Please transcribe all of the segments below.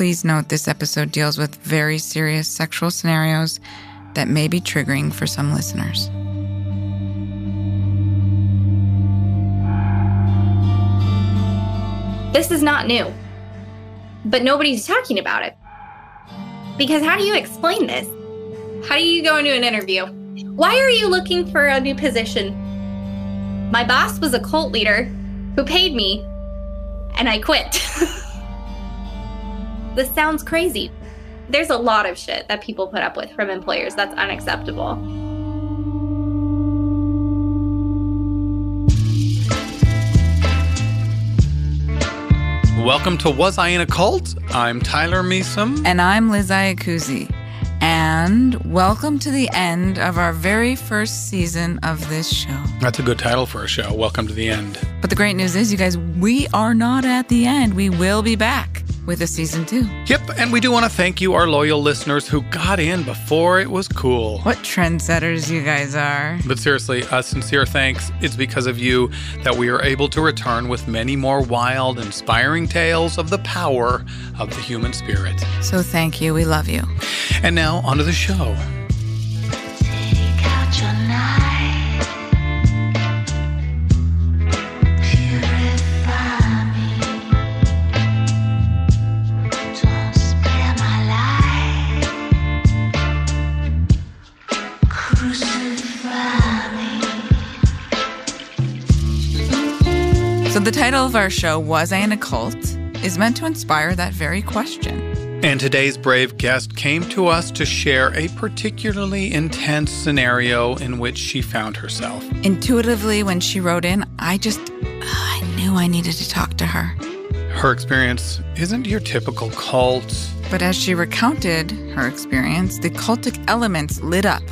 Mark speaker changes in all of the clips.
Speaker 1: please note this episode deals with very serious sexual scenarios that may be triggering for some listeners.
Speaker 2: This is not new, but nobody's talking about it. Because how do you explain this? How do you go into an interview? Why are you looking for a new position? My boss was a cult leader who paid me, and I quit. this sounds crazy. There's a lot of shit that people put up with from employers that's unacceptable.
Speaker 3: Welcome to Was I in a Cult? I'm Tyler Measom.
Speaker 1: And I'm Liz Iacuzzi. And welcome to the end of our very first season of this show.
Speaker 3: That's a good title for a show. Welcome to the end.
Speaker 1: But the great news is, you guys, we are not at the end. We will be back with a season two.
Speaker 3: Yep, and we do want to thank you, our loyal listeners who got in before it was cool.
Speaker 1: What trendsetters you guys are.
Speaker 3: But seriously, a sincere thanks. It's because of you that we are able to return with many more wild, inspiring tales of the power of the human spirit.
Speaker 1: So thank you. We love you.
Speaker 3: And now, onto the show.
Speaker 1: The title of our show, Was I in a Cult, is meant to inspire that very question.
Speaker 3: And today's brave guest came to us to share a particularly intense scenario in which she found herself.
Speaker 1: Intuitively, when she wrote in, I just, I knew I needed to talk to her.
Speaker 3: Her experience isn't your typical cult.
Speaker 1: But as she recounted her experience, the cultic elements lit up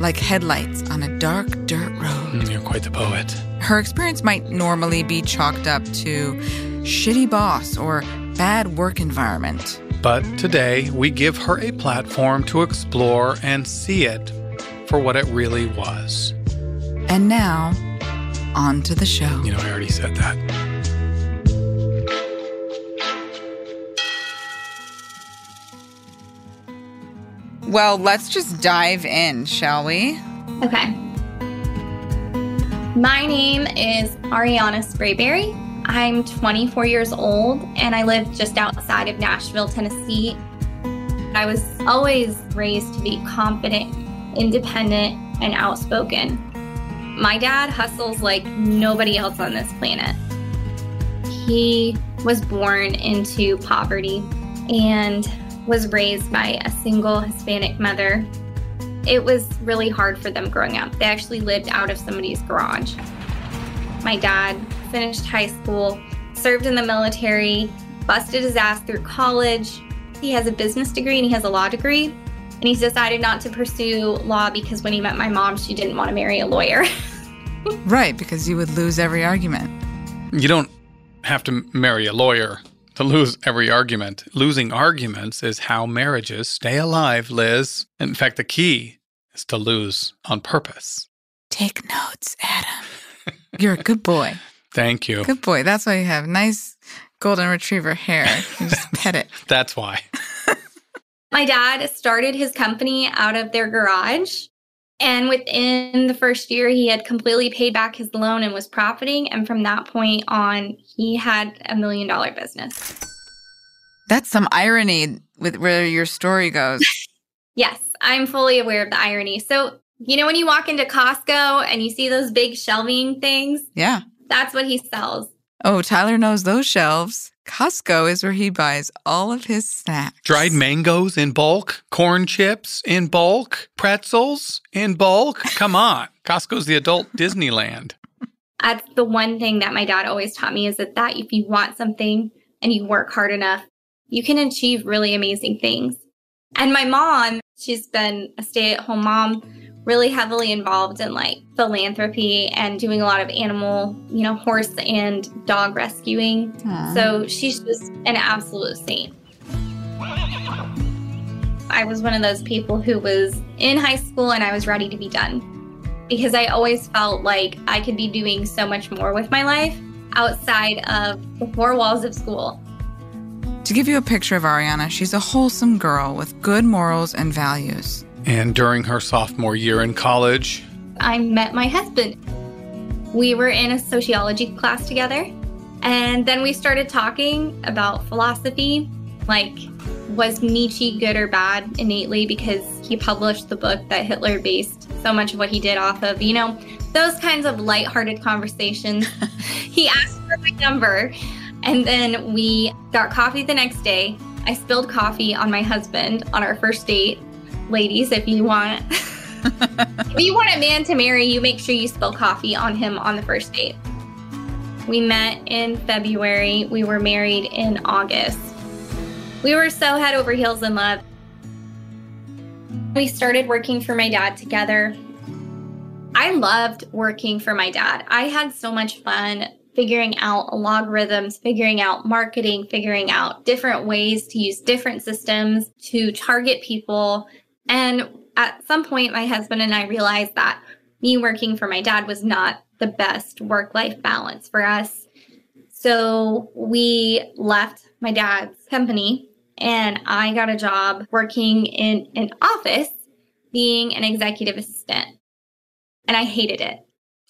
Speaker 1: like headlights on a dark dirt road.
Speaker 3: Mm, you're quite the poet.
Speaker 1: Her experience might normally be chalked up to shitty boss or bad work environment.
Speaker 3: But today, we give her a platform to explore and see it for what it really was.
Speaker 1: And now, on to the show.
Speaker 3: You know, I already said that.
Speaker 1: Well, let's just dive in, shall we?
Speaker 2: Okay. My name is Arianna Sprayberry. I'm 24 years old and I live just outside of Nashville, Tennessee. I was always raised to be confident, independent, and outspoken. My dad hustles like nobody else on this planet. He was born into poverty and was raised by a single Hispanic mother. It was really hard for them growing up. They actually lived out of somebody's garage. My dad finished high school, served in the military, busted his ass through college. He has a business degree and he has a law degree. And he's decided not to pursue law because when he met my mom, she didn't want to marry a lawyer.
Speaker 1: right, because you would lose every argument.
Speaker 3: You don't have to marry a lawyer to lose every argument. Losing arguments is how marriages stay alive, Liz. In fact, the key is to lose on purpose.
Speaker 1: Take notes, Adam. You're a good boy.
Speaker 3: Thank you.
Speaker 1: Good boy. That's why you have nice golden retriever hair. You just pet it.
Speaker 3: That's why.
Speaker 2: My dad started his company out of their garage. And within the first year, he had completely paid back his loan and was profiting. And from that point on, he had a million dollar business.
Speaker 1: That's some irony with where your story goes.
Speaker 2: yes, I'm fully aware of the irony. So, you know, when you walk into Costco and you see those big shelving things?
Speaker 1: Yeah.
Speaker 2: That's what he sells.
Speaker 1: Oh, Tyler knows those shelves. Costco is where he buys all of his snacks.
Speaker 3: Dried mangoes in bulk, corn chips in bulk, pretzels in bulk. Come on. Costco's the adult Disneyland.
Speaker 2: That's the one thing that my dad always taught me is that, that if you want something and you work hard enough, you can achieve really amazing things. And my mom, she's been a stay at home mom really heavily involved in like philanthropy and doing a lot of animal, you know, horse and dog rescuing. Aww. So she's just an absolute saint. I was one of those people who was in high school and I was ready to be done because I always felt like I could be doing so much more with my life outside of the four walls of school.
Speaker 1: To give you a picture of Arianna, she's a wholesome girl with good morals and values.
Speaker 3: And during her sophomore year in college,
Speaker 2: I met my husband. We were in a sociology class together, and then we started talking about philosophy. Like, was Nietzsche good or bad innately because he published the book that Hitler based so much of what he did off of? You know, those kinds of lighthearted conversations. he asked for my number. And then we got coffee the next day. I spilled coffee on my husband on our first date. Ladies, if you want if you want a man to marry, you make sure you spill coffee on him on the first date. We met in February. We were married in August. We were so head over heels in love. We started working for my dad together. I loved working for my dad. I had so much fun figuring out logarithms, figuring out marketing, figuring out different ways to use different systems to target people. And at some point, my husband and I realized that me working for my dad was not the best work life balance for us. So we left my dad's company and I got a job working in an office being an executive assistant. And I hated it.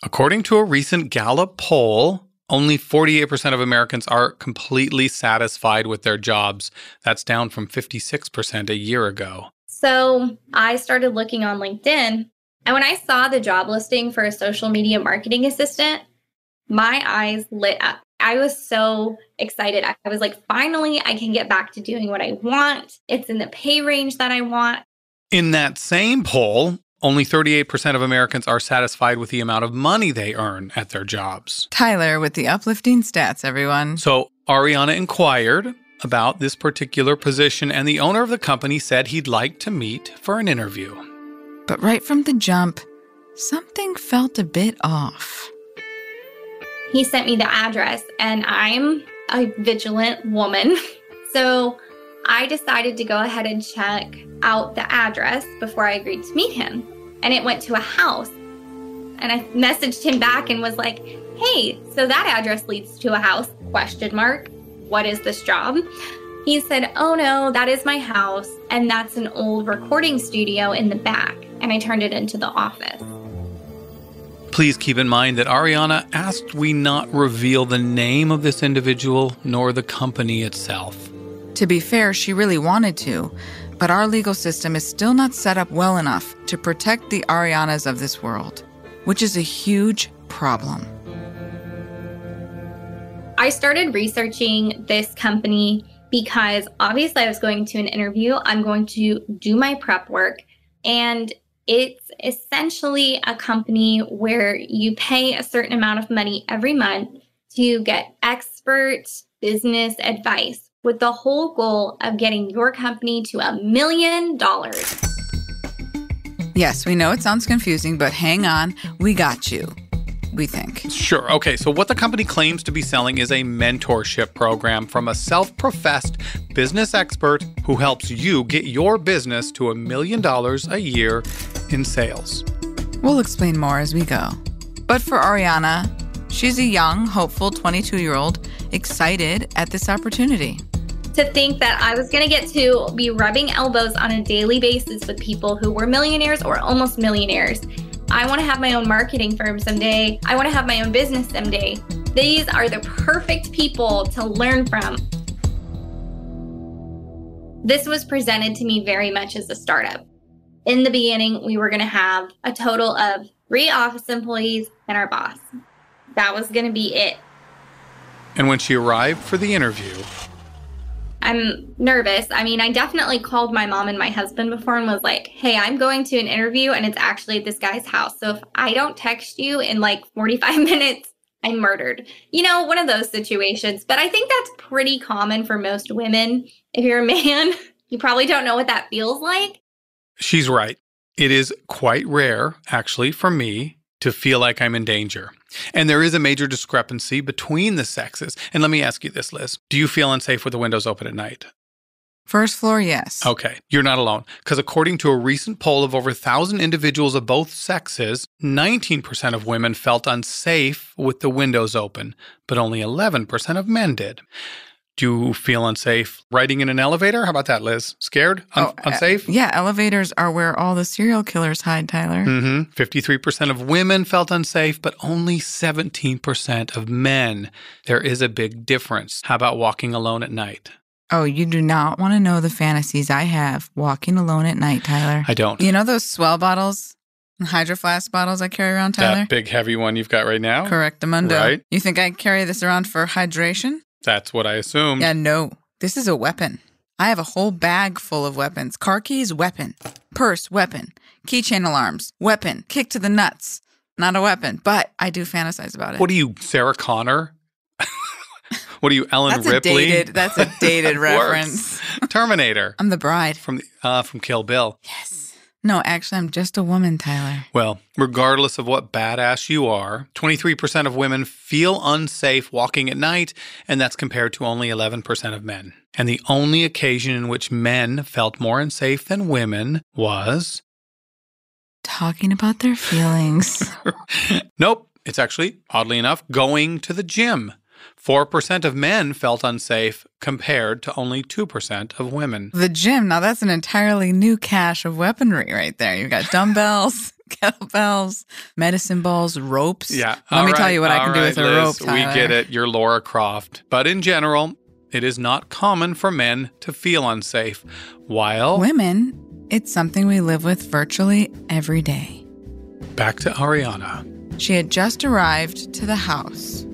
Speaker 3: According to a recent Gallup poll, only 48% of Americans are completely satisfied with their jobs. That's down from 56% a year ago.
Speaker 2: So I started looking on LinkedIn. And when I saw the job listing for a social media marketing assistant, my eyes lit up. I was so excited. I was like, finally, I can get back to doing what I want. It's in the pay range that I want.
Speaker 3: In that same poll, only 38% of Americans are satisfied with the amount of money they earn at their jobs.
Speaker 1: Tyler with the uplifting stats, everyone.
Speaker 3: So, Arianna inquired about this particular position, and the owner of the company said he'd like to meet for an interview.
Speaker 1: But right from the jump, something felt a bit off.
Speaker 2: He sent me the address, and I'm a vigilant woman. So I decided to go ahead and check out the address before I agreed to meet him. And it went to a house. And I messaged him back and was like, "Hey, so that address leads to a house?" question mark. What is this job? He said, "Oh no, that is my house and that's an old recording studio in the back." And I turned it into the office.
Speaker 3: Please keep in mind that Arianna asked we not reveal the name of this individual nor the company itself.
Speaker 1: To be fair, she really wanted to, but our legal system is still not set up well enough to protect the Ariannas of this world, which is a huge problem.
Speaker 2: I started researching this company because obviously I was going to an interview. I'm going to do my prep work, and it's essentially a company where you pay a certain amount of money every month to get expert business advice with the whole goal of getting your company to a million dollars.
Speaker 1: Yes, we know it sounds confusing, but hang on, we got you. We think.
Speaker 3: Sure. Okay. So, what the company claims to be selling is a mentorship program from a self professed business expert who helps you get your business to a million dollars a year in sales.
Speaker 1: We'll explain more as we go. But for Arianna, she's a young, hopeful 22 year old excited at this opportunity
Speaker 2: to think that I was going to get to be rubbing elbows on a daily basis with people who were millionaires or almost millionaires. I want to have my own marketing firm someday. I want to have my own business someday. These are the perfect people to learn from. This was presented to me very much as a startup. In the beginning, we were going to have a total of three office employees and our boss. That was going to be it.
Speaker 3: And when she arrived for the interview,
Speaker 2: I'm nervous. I mean, I definitely called my mom and my husband before and was like, hey, I'm going to an interview and it's actually at this guy's house. So if I don't text you in like 45 minutes, I'm murdered. You know, one of those situations. But I think that's pretty common for most women. If you're a man, you probably don't know what that feels like.
Speaker 3: She's right. It is quite rare, actually, for me to feel like I'm in danger. And there is a major discrepancy between the sexes. And let me ask you this, Liz. Do you feel unsafe with the windows open at night?
Speaker 1: First floor, yes.
Speaker 3: Okay, you're not alone. Because according to a recent poll of over 1,000 individuals of both sexes, 19% of women felt unsafe with the windows open, but only 11% of men did. Do you feel unsafe riding in an elevator? How about that, Liz? Scared? Un-
Speaker 1: Oh, uh,
Speaker 3: unsafe?
Speaker 1: Yeah, elevators are where all the serial killers hide, Tyler.
Speaker 3: Mm-hmm. 53% of women felt unsafe, but only 17% of men. There is a big difference. How about walking alone at night?
Speaker 1: Oh, you do not want to know the fantasies I have walking alone at night, Tyler.
Speaker 3: I don't.
Speaker 1: You know those S'well bottles, hydro flask bottles I carry around, Tyler?
Speaker 3: that big heavy one you've got right now?
Speaker 1: Correct, Amundo.
Speaker 3: Right.
Speaker 1: You think I carry this around for hydration?
Speaker 3: That's what I assumed.
Speaker 1: Yeah, no. This is a weapon. I have a whole bag full of weapons. Car keys, weapon. Purse, weapon. Keychain alarms, weapon. Kick to the nuts, not a weapon. But I do fantasize about it.
Speaker 3: What are you, Sarah Connor? what are you, Ellen
Speaker 1: that's a
Speaker 3: Ripley?
Speaker 1: dated. That's a dated reference.
Speaker 3: Terminator
Speaker 1: I'm the bride.
Speaker 3: from the, uh, from Kill Bill.
Speaker 1: Yes. No, actually, I'm just a woman, Tyler.
Speaker 3: Well, regardless of what badass you are, 23% of women feel unsafe walking at night, and that's compared to only 11% of men. And the only occasion in which men felt more unsafe than women was
Speaker 1: Talking about their feelings.
Speaker 3: nope, it's actually, oddly enough, going to the gym. 4% of men felt unsafe compared to only 2% of women.
Speaker 1: the gym. Now that's an entirely new cache of weaponry right there. You've got dumbbells, kettlebells, medicine balls, ropes.
Speaker 3: Yeah.
Speaker 1: Let me tell you what I can
Speaker 3: all
Speaker 1: do
Speaker 3: right,
Speaker 1: with a
Speaker 3: Liz,
Speaker 1: rope.
Speaker 3: We get it. You're Lara Croft. But in general, it is not common for men to feel unsafe. While
Speaker 1: Women, it's something we live with virtually every day.
Speaker 3: back to Arianna.
Speaker 1: She had just arrived to the house.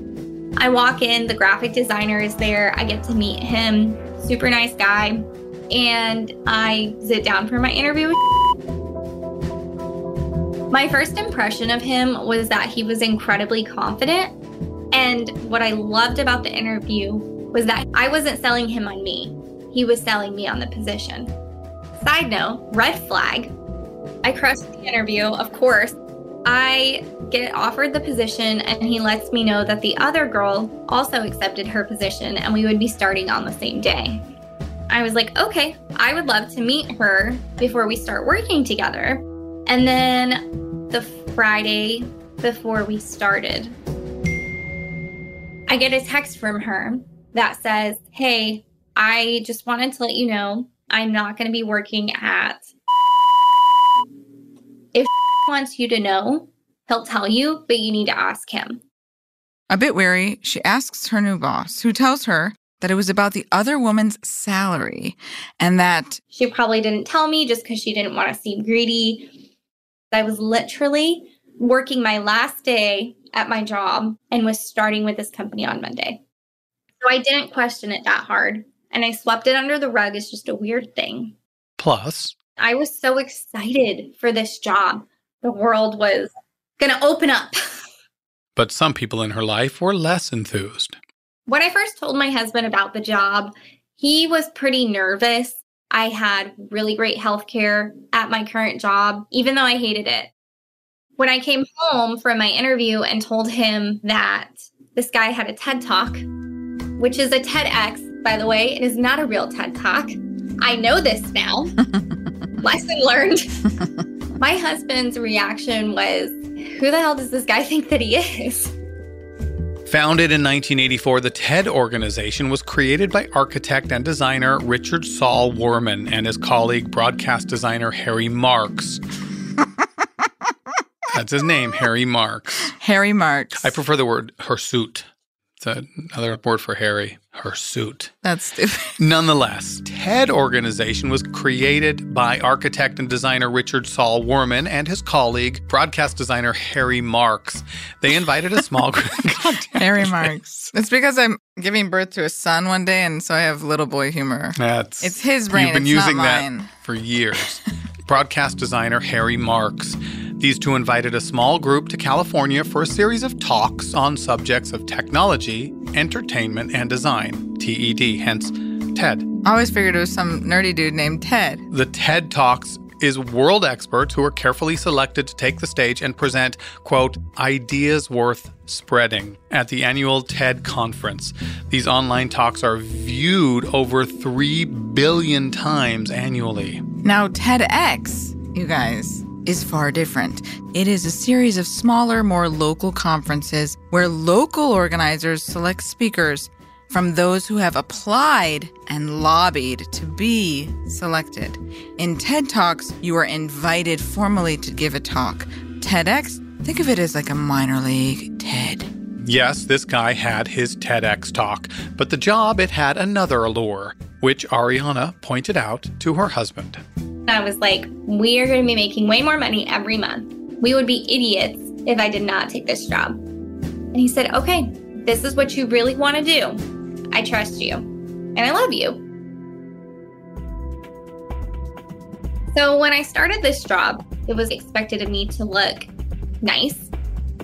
Speaker 2: I walk in, the graphic designer is there. I get to meet him, super nice guy. And I sit down for my interview. My first impression of him was that he was incredibly confident. And what I loved about the interview was that I wasn't selling him on me, he was selling me on the position. Side note, red flag. I crushed the interview, of course. I get offered the position, and he lets me know that the other girl also accepted her position and we would be starting on the same day. I was like, okay, I would love to meet her before we start working together. And then the Friday before we started, I get a text from her that says, hey, I just wanted to let you know I'm not going to be working at. If wants you to know, he'll tell you, but you need to ask him.
Speaker 1: A bit wary, she asks her new boss, who tells her that it was about the other woman's salary and that
Speaker 2: She probably didn't tell me just because she didn't want to seem greedy. I was literally working my last day at my job and was starting with this company on Monday. So I didn't question it that hard. And I swept it under the rug as just a weird thing.
Speaker 3: Plus,
Speaker 2: I was so excited for this job. The world was going to open up.
Speaker 3: but some people in her life were less enthused.
Speaker 2: When I first told my husband about the job, he was pretty nervous. I had really great health care at my current job, even though I hated it. When I came home from my interview and told him that this guy had a TED Talk, which is a TEDx, by the way, it is not a real TED Talk. I know this now. Lesson learned. my husband's reaction was, Who the hell does this guy think that he is?
Speaker 3: Founded in 1984, the TED organization was created by architect and designer Richard Saul Wurman and his colleague, broadcast designer Harry Marks. That's his name, Harry Marks.
Speaker 1: Harry Marks.
Speaker 3: I prefer the word hirsute. It's another word for Harry, hirsute.
Speaker 1: That's stupid.
Speaker 3: Nonetheless, TED organization was created by architect and designer Richard Saul Wurman and his colleague, broadcast designer Harry Marks. They invited a small group.
Speaker 1: Harry. Marks. It's because I'm giving birth to a son one day, and so I have little boy humor.
Speaker 3: That's
Speaker 1: It's his brain.
Speaker 3: You've been using that for years. Broadcast designer Harry Marks. These two invited a small group to California for a series of talks on subjects of technology, entertainment, and design. TED, hence TED.
Speaker 1: I always figured it was some nerdy dude named Ted.
Speaker 3: The TED Talks is world experts who are carefully selected to take the stage and present, quote, ideas worth spreading at the annual TED conference. These online talks are viewed over 3 billion times annually.
Speaker 1: Now, TEDx, you guys, is far different. It is a series of smaller, more local conferences where local organizers select speakers from those who have applied and lobbied to be selected. In TED Talks, you are invited formally to give a talk. TEDx, think of it as like a minor league TED.
Speaker 3: Yes, this guy had his TEDx talk, but the job it had another allure, which Arianna pointed out to her husband.
Speaker 2: I was like, we are going to be making way more money every month. We would be idiots if I did not take this job. And he said, okay, this is what you really want to do. I trust you and I love you. So when I started this job, it was expected of me to look nice.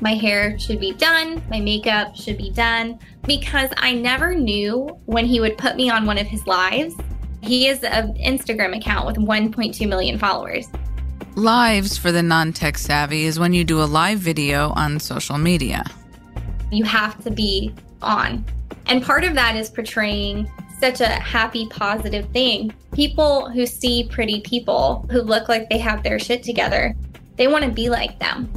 Speaker 2: My hair should be done, my makeup should be done, because I never knew when he would put me on one of his lives. He is an Instagram account with 1.2 million followers.
Speaker 1: Lives for the non tech savvy is when you do a live video on social media.
Speaker 2: You have to be on. And part of that is portraying such a happy, positive thing. People who see pretty people who look like they have their shit together, they want to be like them.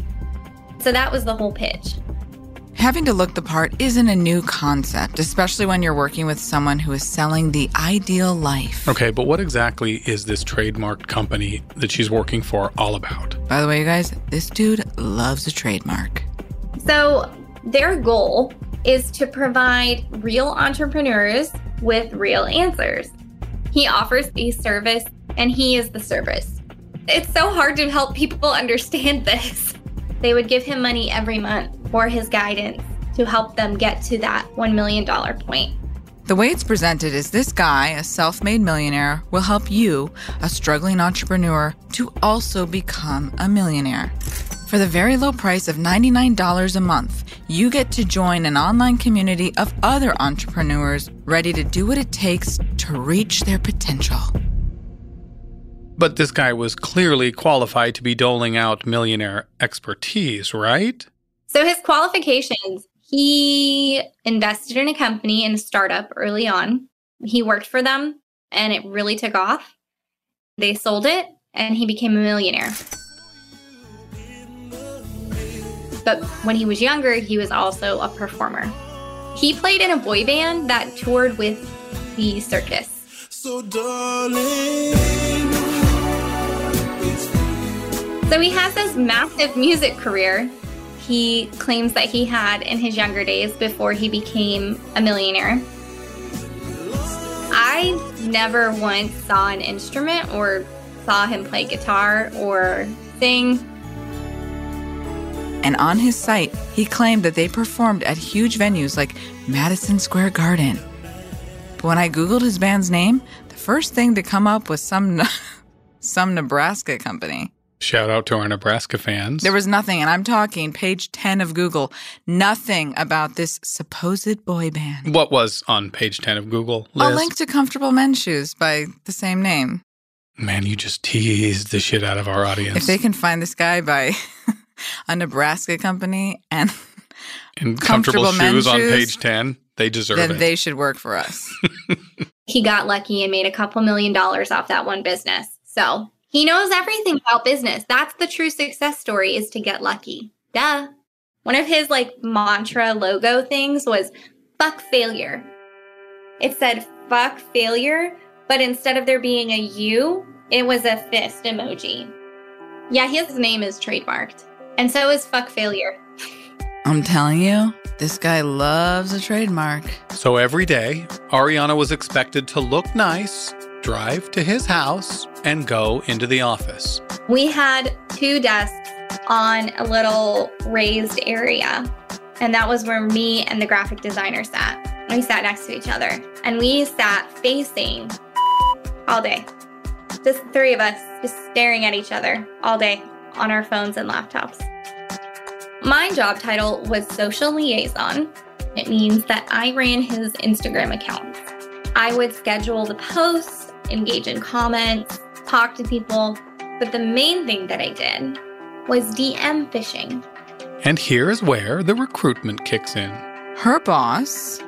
Speaker 2: So that was the whole pitch.
Speaker 1: Having to look the part isn't a new concept, especially when you're working with someone who is selling the ideal life.
Speaker 3: Okay, but what exactly is this trademarked company that she's working for all about?
Speaker 1: By the way, you guys, this dude loves a trademark.
Speaker 2: So their goal is to provide real entrepreneurs with real answers. He offers a service and he is the service. It's so hard to help people understand this. They would give him money every month for his guidance to help them get to that $1 million point.
Speaker 1: The way it's presented is this guy, a self made millionaire, will help you, a struggling entrepreneur, to also become a millionaire. For the very low price of $99 a month, you get to join an online community of other entrepreneurs ready to do what it takes to reach their potential.
Speaker 3: But this guy was clearly qualified to be doling out millionaire expertise, right?
Speaker 2: So his qualifications, he invested in a company in a startup early on. He worked for them and it really took off. They sold it and he became a millionaire. But when he was younger, he was also a performer. He played in a boy band that toured with the circus. So, darling, so he has this massive music career he claims that he had in his younger days before he became a millionaire. I never once saw an instrument or saw him play guitar or sing.
Speaker 1: And on his site, he claimed that they performed at huge venues like Madison Square Garden. But when I Googled his band's name, the first thing to come up was some, some Nebraska company.
Speaker 3: Shout out to our Nebraska fans.
Speaker 1: There was nothing, and I'm talking page 10 of Google, nothing about this supposed boy band.
Speaker 3: What was on page 10 of Google? Liz?
Speaker 1: A link to Comfortable Men's Shoes by the same name.
Speaker 3: Man, you just teased the shit out of our audience.
Speaker 1: If they can find this guy by a Nebraska company and
Speaker 3: in comfortable, comfortable shoes on page 10, they deserve
Speaker 1: then
Speaker 3: it.
Speaker 1: they should work for us.
Speaker 2: he got lucky and made a couple million dollars off that one business. So he knows everything about business. That's the true success story is to get lucky. Duh. One of his like mantra logo things was fuck failure. It said fuck failure, but instead of there being a U, it was a fist emoji. Yeah, his name is trademarked. And so is fuck failure.
Speaker 1: I'm telling you, this guy loves a trademark.
Speaker 3: So every day, Arianna was expected to look nice drive to his house, and go into the office.
Speaker 2: We had two desks on a little raised area, and that was where me and the graphic designer sat. We sat next to each other, and we sat facing all day. Just three of us, just staring at each other all day on our phones and laptops. My job title was social liaison. It means that I ran his Instagram account. I would schedule the posts, engage in comments, talk to people. But the main thing that I did was DM fishing.
Speaker 3: And here's where the recruitment kicks in.
Speaker 1: Her boss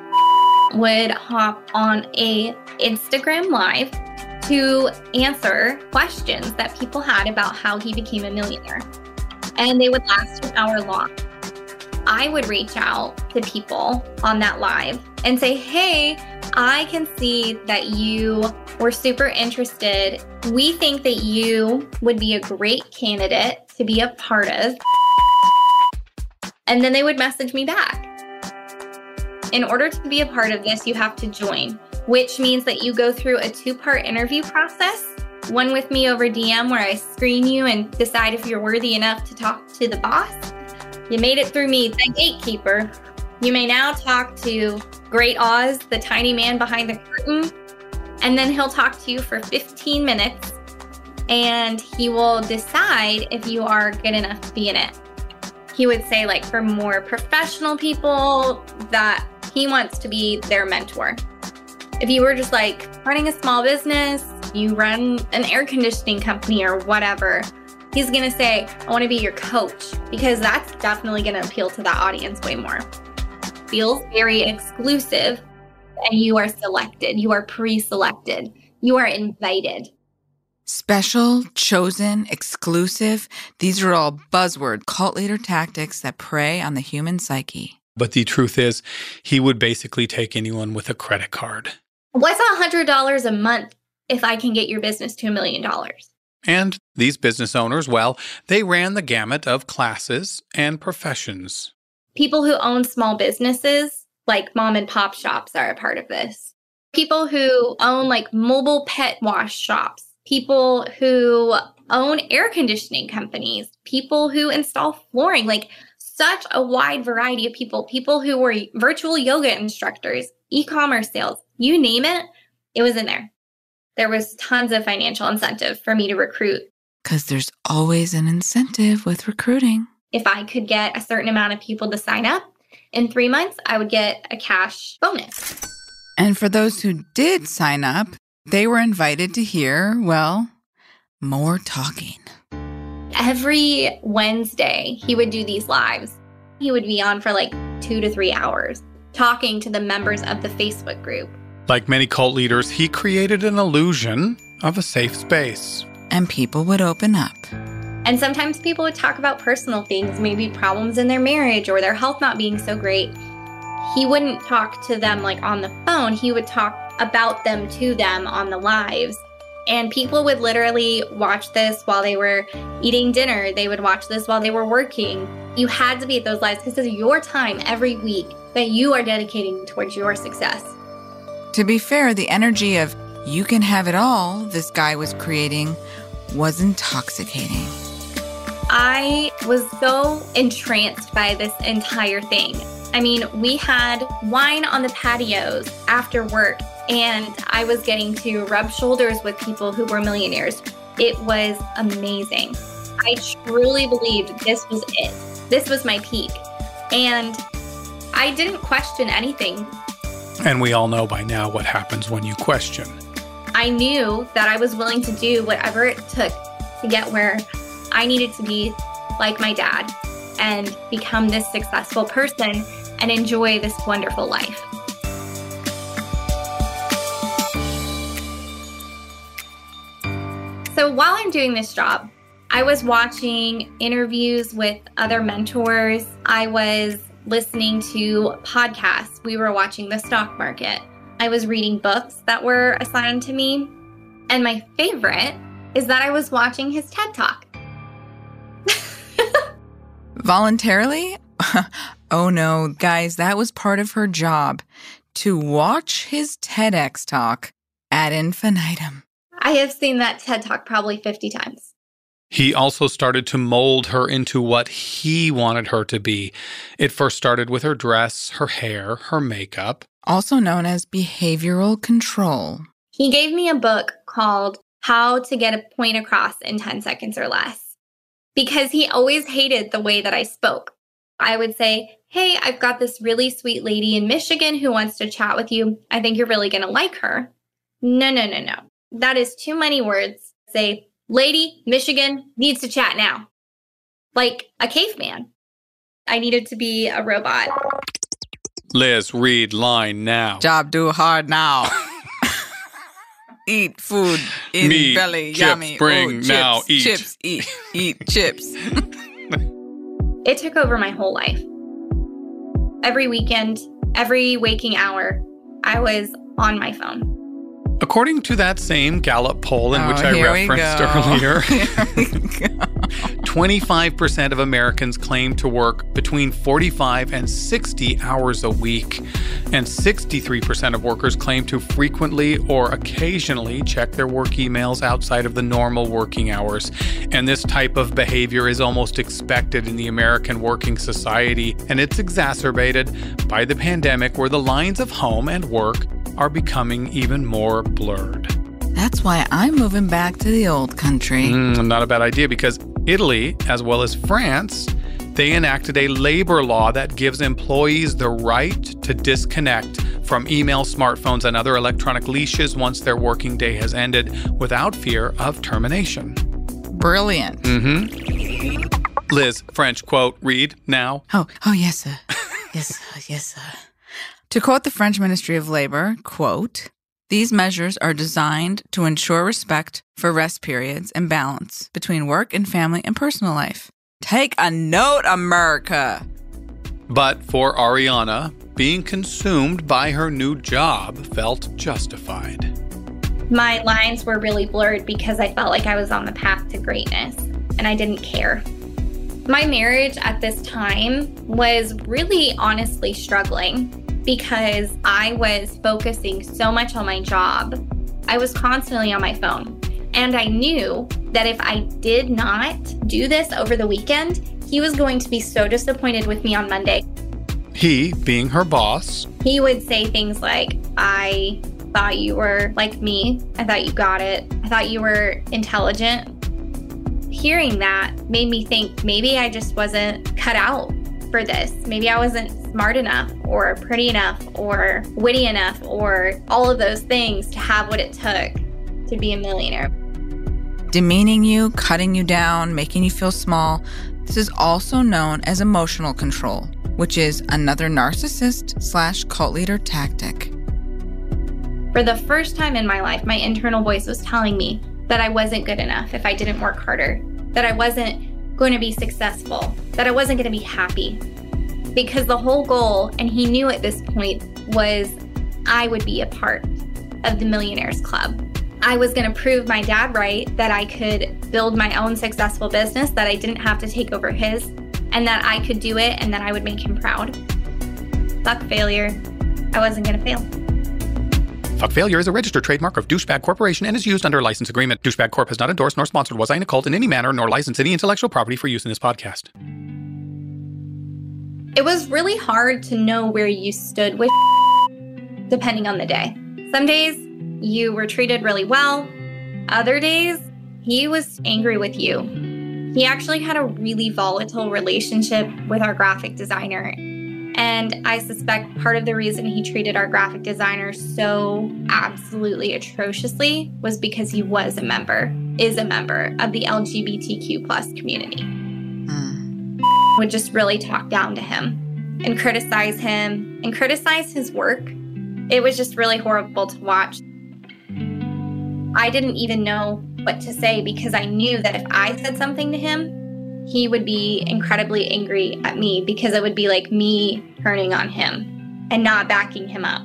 Speaker 2: would hop on a Instagram live to answer questions that people had about how he became a millionaire. And they would last an hour long. I would reach out to people on that live and say, hey, I can see that you were super interested. We think that you would be a great candidate to be a part of. And then they would message me back. In order to be a part of this, you have to join, which means that you go through a two part interview process one with me over DM where I screen you and decide if you're worthy enough to talk to the boss. You made it through me, the gatekeeper. You may now talk to Great Oz, the tiny man behind the curtain, and then he'll talk to you for 15 minutes and he will decide if you are good enough to be in it. He would say, like, for more professional people, that he wants to be their mentor. If you were just like running a small business, you run an air conditioning company or whatever, he's gonna say, I wanna be your coach, because that's definitely gonna appeal to that audience way more. Feels very exclusive, and you are selected, you are pre selected, you are invited.
Speaker 1: Special, chosen, exclusive, these are all buzzword cult leader tactics that prey on the human psyche.
Speaker 3: But the truth is, he would basically take anyone with a credit card.
Speaker 2: What's a $100 a month if I can get your business to a million dollars?
Speaker 3: And these business owners, well, they ran the gamut of classes and professions.
Speaker 2: People who own small businesses, like mom and pop shops, are a part of this. People who own like mobile pet wash shops people who own air conditioning companies, people who install flooring, like such a wide variety of people, people who were virtual yoga instructors, e commerce sales, you name it, it was in there. There was tons of financial incentive for me to recruit.
Speaker 1: Because there's always an incentive with recruiting.
Speaker 2: If I could get a certain amount of people to sign up, in three months, I would get a cash bonus.
Speaker 1: And for those who did sign up, they were invited to hear, well, more talking.
Speaker 2: Every Wednesday, he would do these lives. He would be on for like two to three hours talking to the members of the Facebook group.
Speaker 3: Like many cult leaders, he created an illusion of a safe space.
Speaker 1: And people would open up.
Speaker 2: And sometimes people would talk about personal things, maybe problems in their marriage or their health not being so great. He wouldn't talk to them like on the phone, he would talk about them to them on the lives. And people would literally watch this while they were eating dinner. They would watch this while they were working. You had to be at those lives because it's your time every week that you are dedicating towards your success.
Speaker 1: To be fair, the energy of you can have it all this guy was creating was intoxicating.
Speaker 2: I was so entranced by this entire thing. I mean, we had wine on the patios after work and I was getting to rub shoulders with people who were millionaires. It was amazing. I truly believed this was it. This was my peak. And I didn't question anything.
Speaker 3: And we all know by now what happens when you question.
Speaker 2: I knew that I was willing to do whatever it took to get where I needed to be like my dad and become this successful person and enjoy this wonderful life. So while I'm doing this job, I was watching interviews with other mentors. I was listening to podcasts. We were watching the stock market. I was reading books that were assigned to me. And my favorite is that I was watching his TED Talk.
Speaker 1: Voluntarily? oh no, guys, that was part of her job to watch his TEDx talk ad infinitum.
Speaker 2: I have seen that TED Talk probably 50 times.
Speaker 3: He also started to mold her into what he wanted her to be. It first started with her dress, her hair, her makeup,
Speaker 1: also known as behavioral control.
Speaker 2: He gave me a book called How to Get a Point Across in 10 Seconds or Less because he always hated the way that I spoke. I would say, Hey, I've got this really sweet lady in Michigan who wants to chat with you. I think you're really going to like her. No, no, no, no. That is too many words. Say, lady, Michigan needs to chat now. Like a caveman. I needed to be a robot.
Speaker 3: Liz, read line now.
Speaker 1: Job do hard now. eat food in
Speaker 3: Meat,
Speaker 1: belly,
Speaker 3: chips,
Speaker 1: yummy.
Speaker 3: bring
Speaker 1: oh, chips,
Speaker 3: now, eat.
Speaker 1: Chips, eat, eat chips.
Speaker 2: It took over my whole life. Every weekend, Every waking hour, I was on my phone.
Speaker 3: According to that same Gallup poll in
Speaker 1: Oh,
Speaker 3: which I referenced earlier,
Speaker 1: Here we go.
Speaker 3: 25% of Americans claim to work between 45 and 60 hours a week, and 63% of workers claim to frequently or occasionally check their work emails outside of the normal working hours. And this type of behavior is almost expected in the American working society, and it's exacerbated by the pandemic where the lines of home and work are becoming even more blurred.
Speaker 1: That's why I'm moving back to the old country.
Speaker 3: Mm, not a bad idea because Italy, as well as France, they enacted a labor law that gives employees the right to disconnect from email, smartphones, and other electronic leashes once their working day has ended without fear of termination.
Speaker 1: Brilliant.
Speaker 3: Mm-hmm. Liz, French quote, read now.
Speaker 1: Oh, oh yes, sir. yes, sir. Yes, sir. To quote the French Ministry of Labor, quote, these measures are designed to ensure respect for rest periods and balance between work and family and personal life. Take a note, America.
Speaker 3: But for Arianna, being consumed by her new job felt justified.
Speaker 2: My lines were really blurred because I felt like I was on the path to greatness and I didn't care. My marriage at this time was really honestly struggling because I was focusing so much on my job. I was constantly on my phone. And I knew that if I did not do this over the weekend, he was going to be so disappointed with me on Monday.
Speaker 3: He, being her boss,
Speaker 2: He would say things like, I thought you were like me. I thought you got it. I thought you were intelligent. Hearing that made me think maybe I just wasn't cut out for this. Maybe I wasn't smart enough or pretty enough or witty enough or all of those things to have what it took to be a millionaire.
Speaker 1: Demeaning you, cutting you down, making you feel small. This is also known as emotional control, which is another narcissist slash cult leader tactic.
Speaker 2: For the first time in my life, my internal voice was telling me that I wasn't good enough if I didn't work harder, that I wasn't going to be successful, that I wasn't going to be happy. Because the whole goal, and he knew at this point, was I would be a part of the Millionaires Club. I was going to prove my dad right that I could build my own successful business, that I didn't have to take over his, and that I could do it and that I would make him proud. Fuck failure. I wasn't going to fail.
Speaker 3: Fuck Failure is a registered trademark of Douchebag Corporation and is used under a license agreement. Douchebag Corp has not endorsed nor sponsored Was I in a Cult in any manner nor licensed any intellectual property for use in this podcast.
Speaker 2: It was really hard to know where you stood with depending on the day. Some days you were treated really well, other days he was angry with you. He actually had a really volatile relationship with our graphic designer. And I suspect part of the reason he treated our graphic designer so absolutely atrociously was because he was a member, is a member of the LGBTQ plus community
Speaker 1: Hmm.
Speaker 2: Would just really talk down to him and criticize him and criticize his work. It was just really horrible to watch. I didn't even know what to say because I knew that if I said something to him, he would be incredibly angry at me because it would be like me turning on him and not backing him up.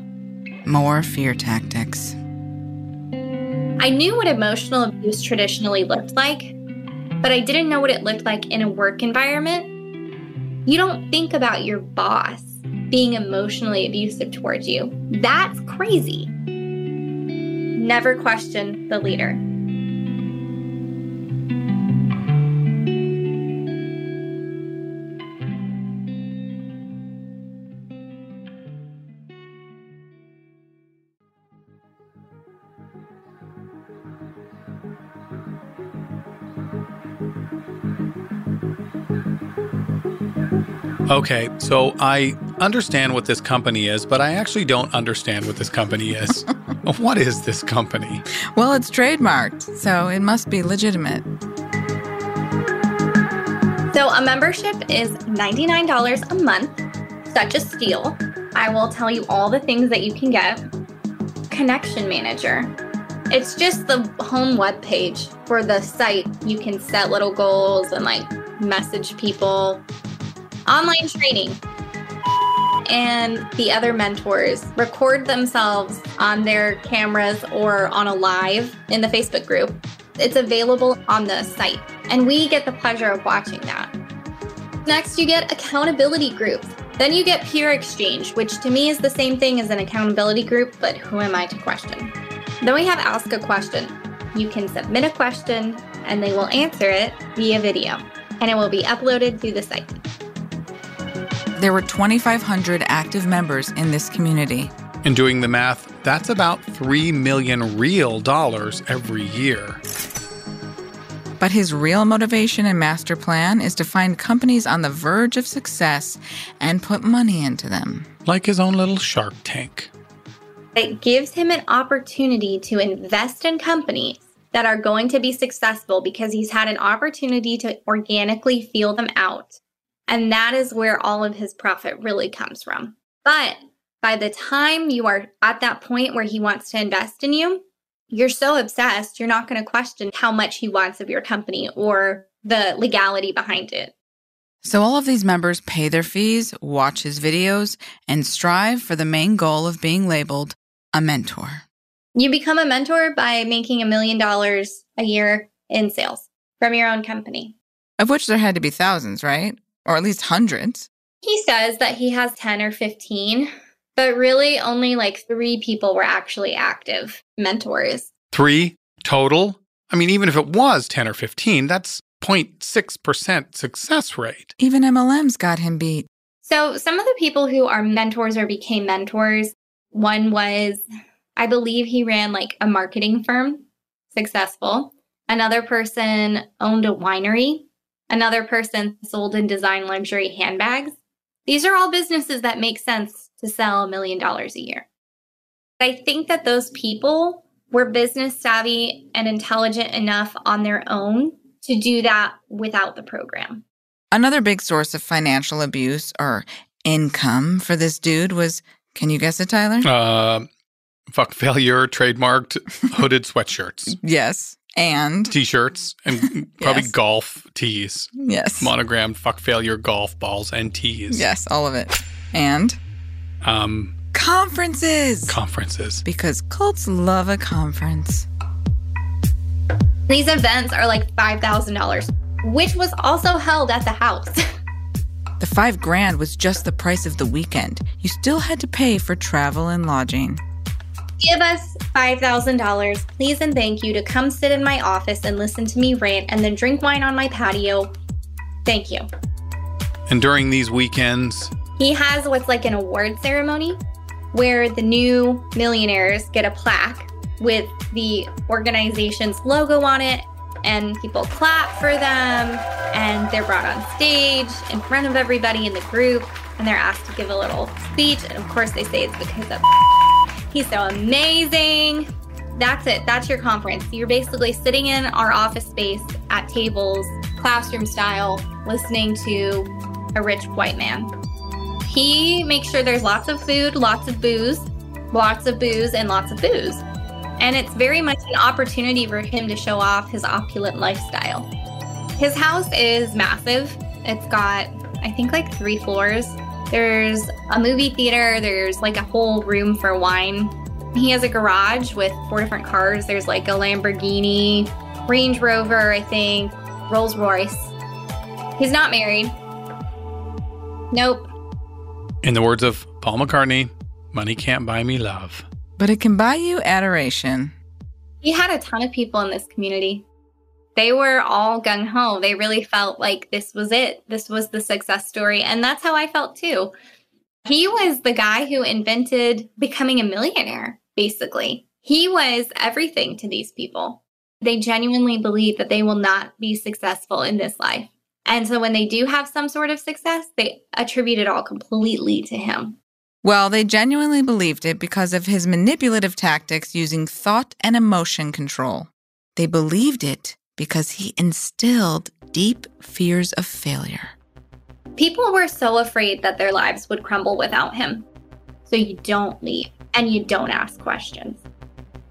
Speaker 1: More fear tactics.
Speaker 2: I knew what emotional abuse traditionally looked like, but I didn't know what it looked like in a work environment. You don't think about your boss being emotionally abusive towards you. That's crazy. Never question the leader.
Speaker 3: Okay, so I understand what this company is, but I actually don't understand what this company is. what is this company?
Speaker 1: Well, it's trademarked, so it must be legitimate.
Speaker 2: So, a membership is $99 a month, such a steal. I will tell you all the things that you can get. Connection Manager. It's just the home web page for the site. You can set little goals and like message people. Online training. and the other mentors record themselves on their cameras or on a live in the Facebook group. It's available on the site, and we get the pleasure of watching that. Next, you get accountability groups. Then you get peer exchange, which to me is the same thing as an accountability group, but who am I to question? Then we have Ask a Question. You can submit a question and they will answer it via video, and it will be uploaded to the site.
Speaker 1: There were 2,500 active members in this community.
Speaker 3: In doing the math, that's about 3 million real dollars every year.
Speaker 1: But his real motivation and master plan is to find companies on the verge of success and put money into them.
Speaker 3: Like his own little shark tank.
Speaker 2: It gives him an opportunity to invest in companies that are going to be successful because he's had an opportunity to organically feel them out. And that is where all of his profit really comes from. But by the time you are at that point where he wants to invest in you, you're so obsessed, you're not going to question how much he wants of your company or the legality behind it.
Speaker 1: So, all of these members pay their fees, watch his videos, and strive for the main goal of being labeled a mentor.
Speaker 2: You become a mentor by making a million dollars a year in sales from your own company.
Speaker 1: Of which there had to be thousands, right? Or at least hundreds.
Speaker 2: He says that he has 10 or 15, but really only like three people were actually active mentors.
Speaker 3: Three total? I mean, even if it was 10 or 15, that's 0.6% success rate.
Speaker 1: Even MLMs got him beat.
Speaker 2: So, some of the people who are mentors or became mentors, one was, I believe he ran like a marketing firm, successful. Another person owned a winery. Another person sold and designed luxury handbags. These are all businesses that make sense to sell a million dollars a year. I think that those people were business savvy and intelligent enough on their own to do that without the program.
Speaker 1: Another big source of financial abuse or income for this dude was can you guess it, Tyler?
Speaker 3: Uh, fuck failure, trademarked hooded sweatshirts,
Speaker 1: yes. And
Speaker 3: t shirts, and probably
Speaker 1: Yes.
Speaker 3: golf tees.
Speaker 1: yes.
Speaker 3: Monogrammed fuck failure golf balls and tees.
Speaker 1: Yes, all of it. And
Speaker 3: Um,
Speaker 1: conferences.
Speaker 3: conferences.
Speaker 1: because cults love a conference.
Speaker 2: These events are like $5,000, which was also held at the house.
Speaker 1: The five grand was just the price of the weekend. You still had to pay for travel and lodging.
Speaker 2: Give us $5,000, please and thank you, to come sit in my office and listen to me rant and then drink wine on my patio. Thank you.
Speaker 3: And during these weekends,
Speaker 2: He has what's like an award ceremony where the new millionaires get a plaque with the organization's logo on it, and people clap for them, and they're brought on stage in front of everybody in the group, and they're asked to give a little speech. And of course, they say it's because of he's so amazing. That's it. That's your conference. You're basically sitting in our office space at tables, classroom style, listening to a rich white man. He makes sure there's lots of food, lots of booze, lots of booze, and lots of booze. And it's very much an opportunity for him to show off his opulent lifestyle. His house is massive. It's got, I think, like three floors. There's a movie theater, there's like a whole room for wine. He has a garage with four different cars. There's like a Lamborghini, Range Rover, I think, Rolls Royce. He's not married. Nope.
Speaker 3: in the words of Paul McCartney, money can't buy me love.
Speaker 1: But it can buy you adoration.
Speaker 2: He had a ton of people in this community. They were all gung ho. They really felt like this was it. This was the success story. And that's how I felt too. He was the guy who invented becoming a millionaire, basically. He was everything to these people. They genuinely believe that they will not be successful in this life. And so when they do have some sort of success, they attribute it all completely to him.
Speaker 1: Well, they genuinely believed it because of his manipulative tactics using thought and emotion control. They believed it because he instilled deep fears of failure.
Speaker 2: People were so afraid that their lives would crumble without him. So you don't leave and you don't ask questions.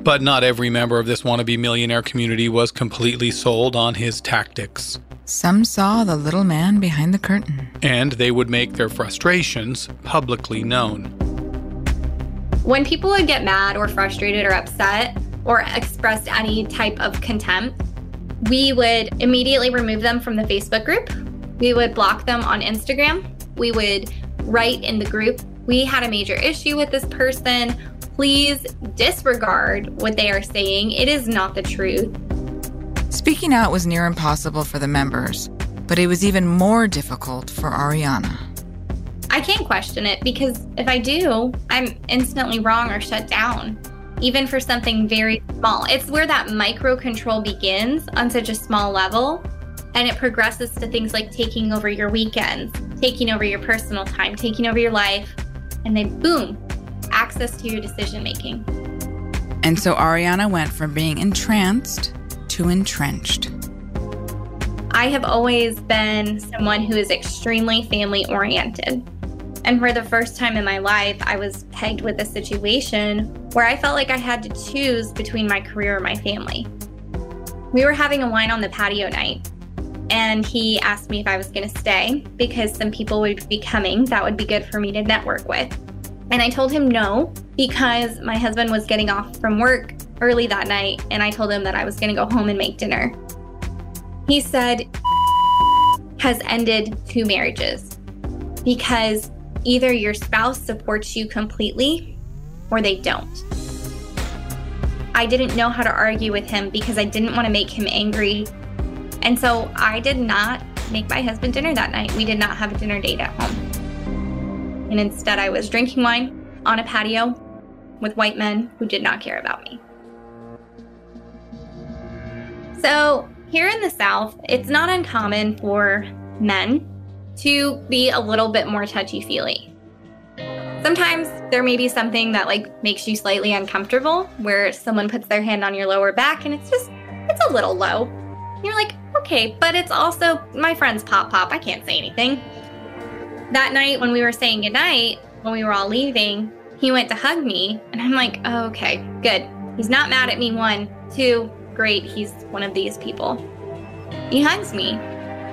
Speaker 3: But not every member of this wannabe millionaire community was completely sold on his tactics.
Speaker 1: Some saw the little man behind the curtain.
Speaker 3: And they would make their frustrations publicly known.
Speaker 2: When people would get mad or frustrated or upset or expressed any type of contempt, we would immediately remove them from the Facebook group. We would block them on Instagram. We would write in the group, we had a major issue with this person. Please disregard what they are saying. It is not the truth.
Speaker 1: Speaking out was near impossible for the members, but it was even more difficult for Arianna.
Speaker 2: I can't question it because if I do, I'm instantly wrong or shut down, even for something very small. It's where that micro control begins on such a small level, and it progresses to things like taking over your weekends, taking over your personal time, taking over your life, and then boom, access to your decision making.
Speaker 1: And so Arianna went from being entranced to entrenched.
Speaker 2: I have always been someone who is extremely family oriented. And for the first time in my life, I was pegged with a situation where I felt like I had to choose between my career and my family. We were having a wine on the patio night, and he asked me if I was going to stay because some people would be coming that would be good for me to network with. And I told him no because my husband was getting off from work early that night, and I told him that I was going to go home and make dinner. He said, has ended two marriages because either your spouse supports you completely or they don't. I didn't know how to argue with him because I didn't want to make him angry. And so I did not make my husband dinner that night. We did not have a dinner date at home. And instead, I was drinking wine on a patio with white men who did not care about me. So, here in the South, it's not uncommon for men to be a little bit more touchy feely. Sometimes there may be something that like makes you slightly uncomfortable where someone puts their hand on your lower back and it's just it's a little low. You're like, "Okay, but it's also my friend's pop pop. I can't say anything." That night when we were saying goodnight, when we were all leaving, he went to hug me and I'm like, oh, "Okay, good. He's not mad at me one. Two, great, he's one of these people. He hugs me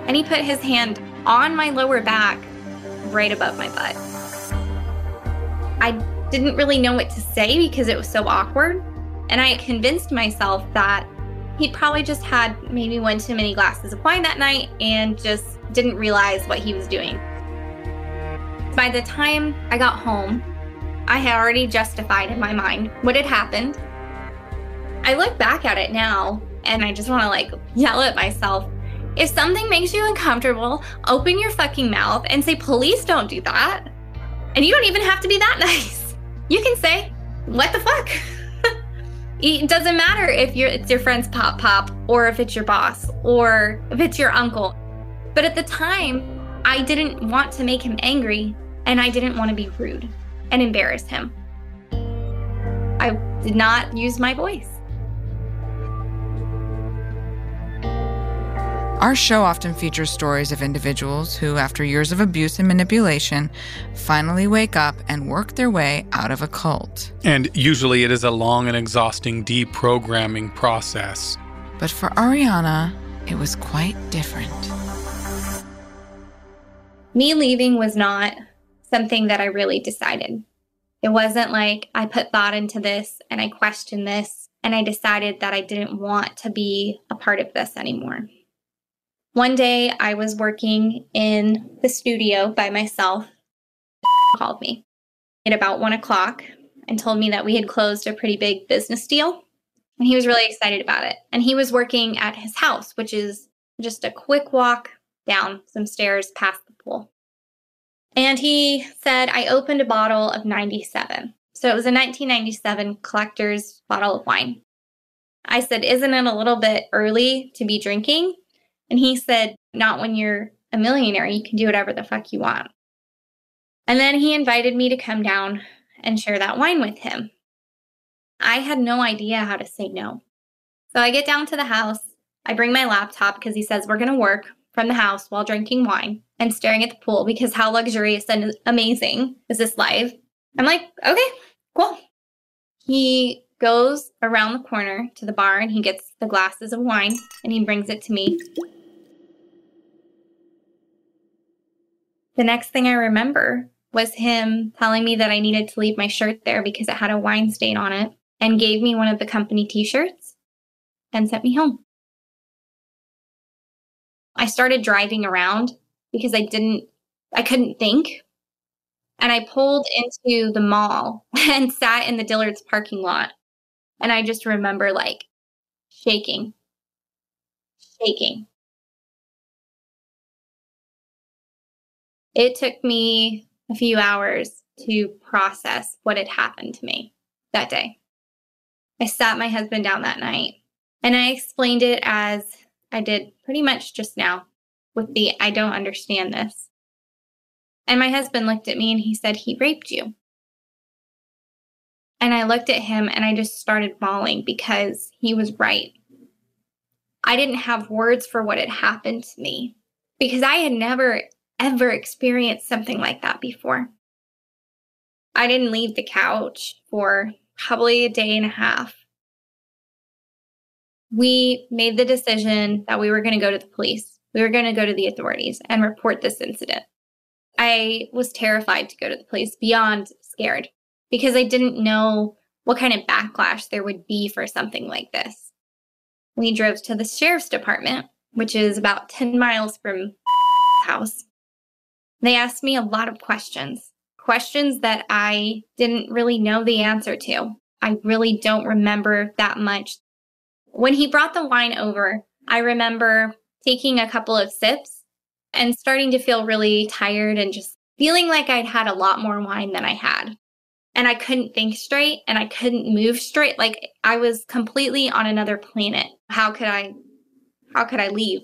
Speaker 2: and he put his hand on my lower back right above my butt. I didn't really know what to say because it was so awkward. And I convinced myself that he'd probably just had maybe one too many glasses of wine that night and just didn't realize what he was doing. By the time I got home, I had already justified in my mind what had happened I look back at it now and I just want to like yell at myself. If something makes you uncomfortable, open your fucking mouth and say, please don't do that. And you don't even have to be that nice. You can say, what the fuck? it doesn't matter if it's your friend's pop pop or if it's your boss or if it's your uncle. But at the time, I didn't want to make him angry and I didn't want to be rude and embarrass him. I did not use my voice.
Speaker 1: Our show often features stories of individuals who, after years of abuse and manipulation, finally wake up and work their way out of a cult.
Speaker 3: And usually it is a long and exhausting deprogramming process.
Speaker 1: But for Arianna, it was quite different.
Speaker 2: Me leaving was not something that I really decided. It wasn't like I put thought into this and I questioned this and I decided that I didn't want to be a part of this anymore. One day I was working in the studio by myself. called me at about one o'clock and told me that we had closed a pretty big business deal. And he was really excited about it. And he was working at his house, which is just a quick walk down some stairs past the pool. And he said, I opened a bottle of 97. So it was a 1997 collector's bottle of wine. I said, Isn't it a little bit early to be drinking? And he said, Not when you're a millionaire. You can do whatever the fuck you want. And then he invited me to come down and share that wine with him. I had no idea how to say no. So I get down to the house. I bring my laptop because he says we're going to work from the house while drinking wine and staring at the pool because how luxurious and amazing is this life? I'm like, okay, cool. He goes around the corner to the bar and he gets the glasses of wine and he brings it to me. The next thing I remember was him telling me that I needed to leave my shirt there because it had a wine stain on it and gave me one of the company t shirts and sent me home. I started driving around because I didn't, I couldn't think. And I pulled into the mall and sat in the Dillard's parking lot. And I just remember like shaking, shaking. It took me a few hours to process what had happened to me that day. I sat my husband down that night and I explained it as I did pretty much just now with the I don't understand this. And my husband looked at me and he said, He raped you. And I looked at him and I just started bawling because he was right. I didn't have words for what had happened to me because I had never, ever experienced something like that before. I didn't leave the couch for probably a day and a half. We made the decision that we were going to go to the police. We were going to go to the authorities and report this incident. I was terrified to go to the police, beyond scared, because I didn't know what kind of backlash there would be for something like this. We drove to the sheriff's department, which is about 10 miles from house. They asked me a lot of questions questions that I didn't really know the answer to. I really don't remember that much. When he brought the wine over, I remember taking a couple of sips and starting to feel really tired and just feeling like I'd had a lot more wine than I had. And I couldn't think straight and I couldn't move straight. Like I was completely on another planet. How could I, how could I leave?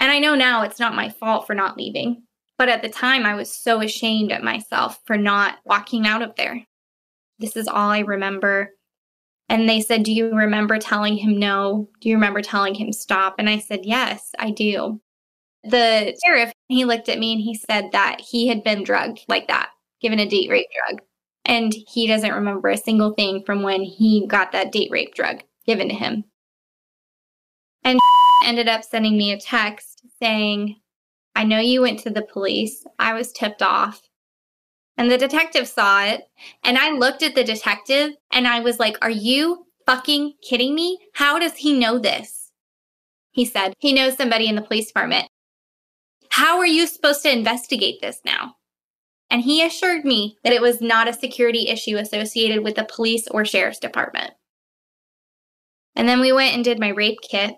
Speaker 2: And I know now it's not my fault for not leaving. But at the time, I was so ashamed at myself for not walking out of there. This is all I remember. And they said, Do you remember telling him no? Do you remember telling him stop? And I said, Yes, I do. The sheriff, he looked at me and he said that he had been drugged like that, given a date rape drug. And he doesn't remember a single thing from when he got that date rape drug given to him. And ended up sending me a text saying, I know you went to the police. I was tipped off. And the detective saw it. And I looked at the detective and I was like, Are you fucking kidding me? How does he know this? He said, He knows somebody in the police department. How are you supposed to investigate this now? And he assured me that it was not a security issue associated with the police or sheriff's department. And then we went and did my rape kit,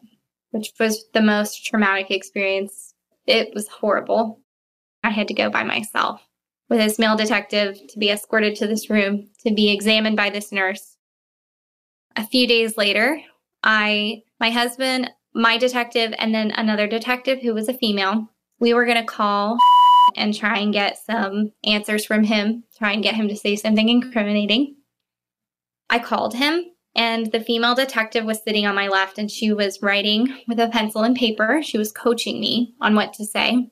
Speaker 2: which was the most traumatic experience it was horrible. I had to go by myself with this male detective to be escorted to this room to be examined by this nurse. A few days later, I, my husband, my detective, and then another detective who was a female, we were going to call and try and get some answers from him, try and get him to say something incriminating. I called him and the female detective was sitting on my left and she was writing with a pencil and paper. She was coaching me on what to say.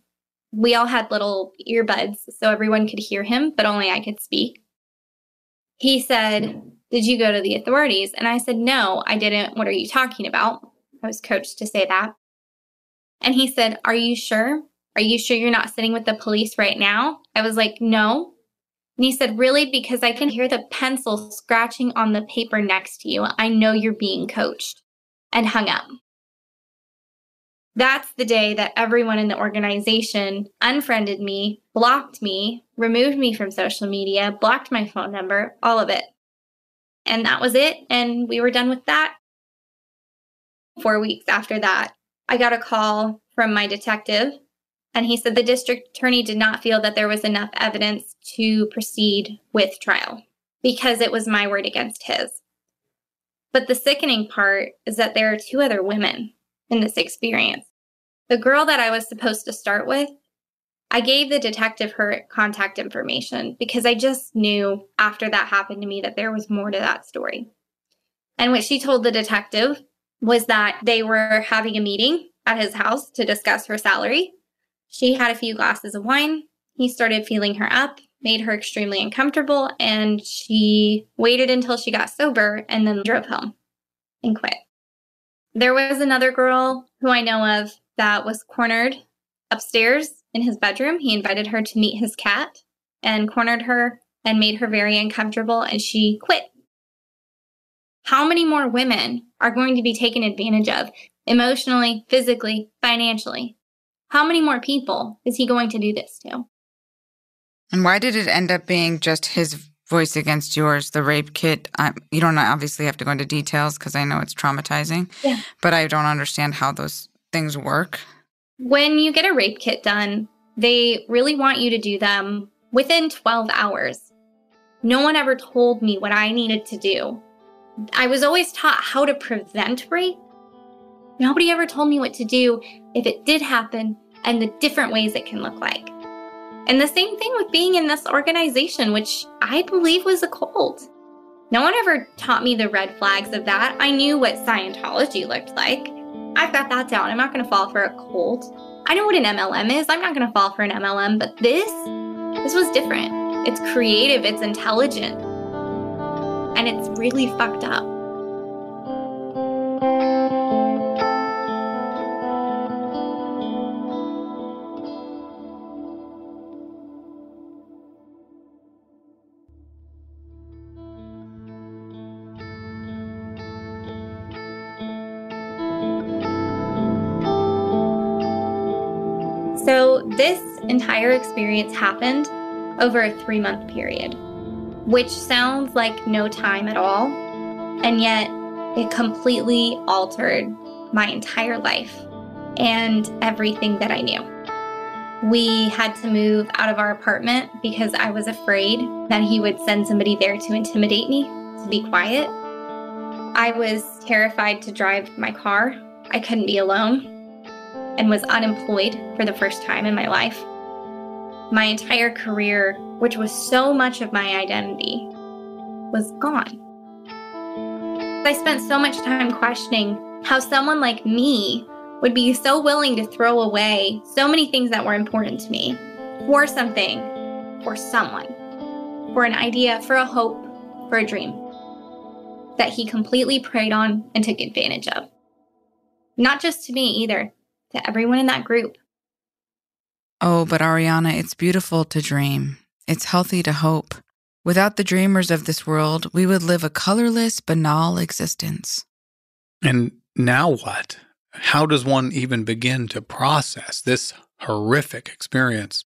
Speaker 2: We all had little earbuds so everyone could hear him, but only I could speak. He said, Did you go to the authorities? And I said, No, I didn't. What are you talking about? I was coached to say that. And he said, Are you sure? Are you sure you're not sitting with the police right now? I was like, No. And he said, Really? Because I can hear the pencil scratching on the paper next to you. I know you're being coached. And hung up. That's the day that everyone in the organization unfriended me, blocked me, removed me from social media, blocked my phone number, all of it. And that was it. And we were done with that. Four weeks after that, I got a call from my detective and he said the district attorney did not feel that there was enough evidence to proceed with trial because it was my word against his. But the sickening part is that there are two other women in this experience. The girl that I was supposed to start with, I gave the detective her contact information because I just knew after that happened to me that there was more to that story. And what she told the detective was that they were having a meeting at his house to discuss her salary she had a few glasses of wine. He started feeling her up, made her extremely uncomfortable, and she waited until she got sober and then drove home and quit. There was another girl who I know of that was cornered Upstairs in his bedroom, he invited her to meet his cat and cornered her and made her very uncomfortable, and she quit. How many more women are going to be taken advantage of emotionally, physically, financially? How many more people is he going to do this to?
Speaker 1: And why did it end up being just his voice against yours, the rape kit? I, you don't obviously have to go into details because I know it's traumatizing,
Speaker 2: Yeah.
Speaker 1: but I don't understand how those things work.
Speaker 2: When you get a rape kit done, they really want you to do them within 12 hours. No one ever told me what I needed to do. I was always taught how to prevent rape. Nobody ever told me what to do if it did happen and the different ways it can look like. And the same thing with being in this organization, which I believe was a cult. No one ever taught me the red flags of that. I knew what Scientology looked like. I've got that down. I'm not going to fall for a cult. I know what an MLM is. I'm not going to fall for an MLM, but this, this was different. It's creative, it's intelligent, and it's really fucked up. This entire experience happened over a three month period, which sounds like no time at all. And yet, it completely altered my entire life and everything that I knew. We had to move out of our apartment because I was afraid that he would send somebody there to intimidate me, to be quiet. I was terrified to drive my car. I couldn't be alone and was unemployed for the first time in my life. My entire career, which was so much of my identity, was gone. I spent so much time questioning how someone like me would be so willing to throw away so many things that were important to me for something, for someone, for an idea, for a hope, for a dream that he completely preyed on and took advantage of. Not just to me either, to everyone in that group.
Speaker 1: Oh, but Arianna, it's beautiful to dream. It's healthy to hope. Without the dreamers of this world, we would live a colorless, banal existence.
Speaker 3: And now what? How does one even begin to process this horrific experience?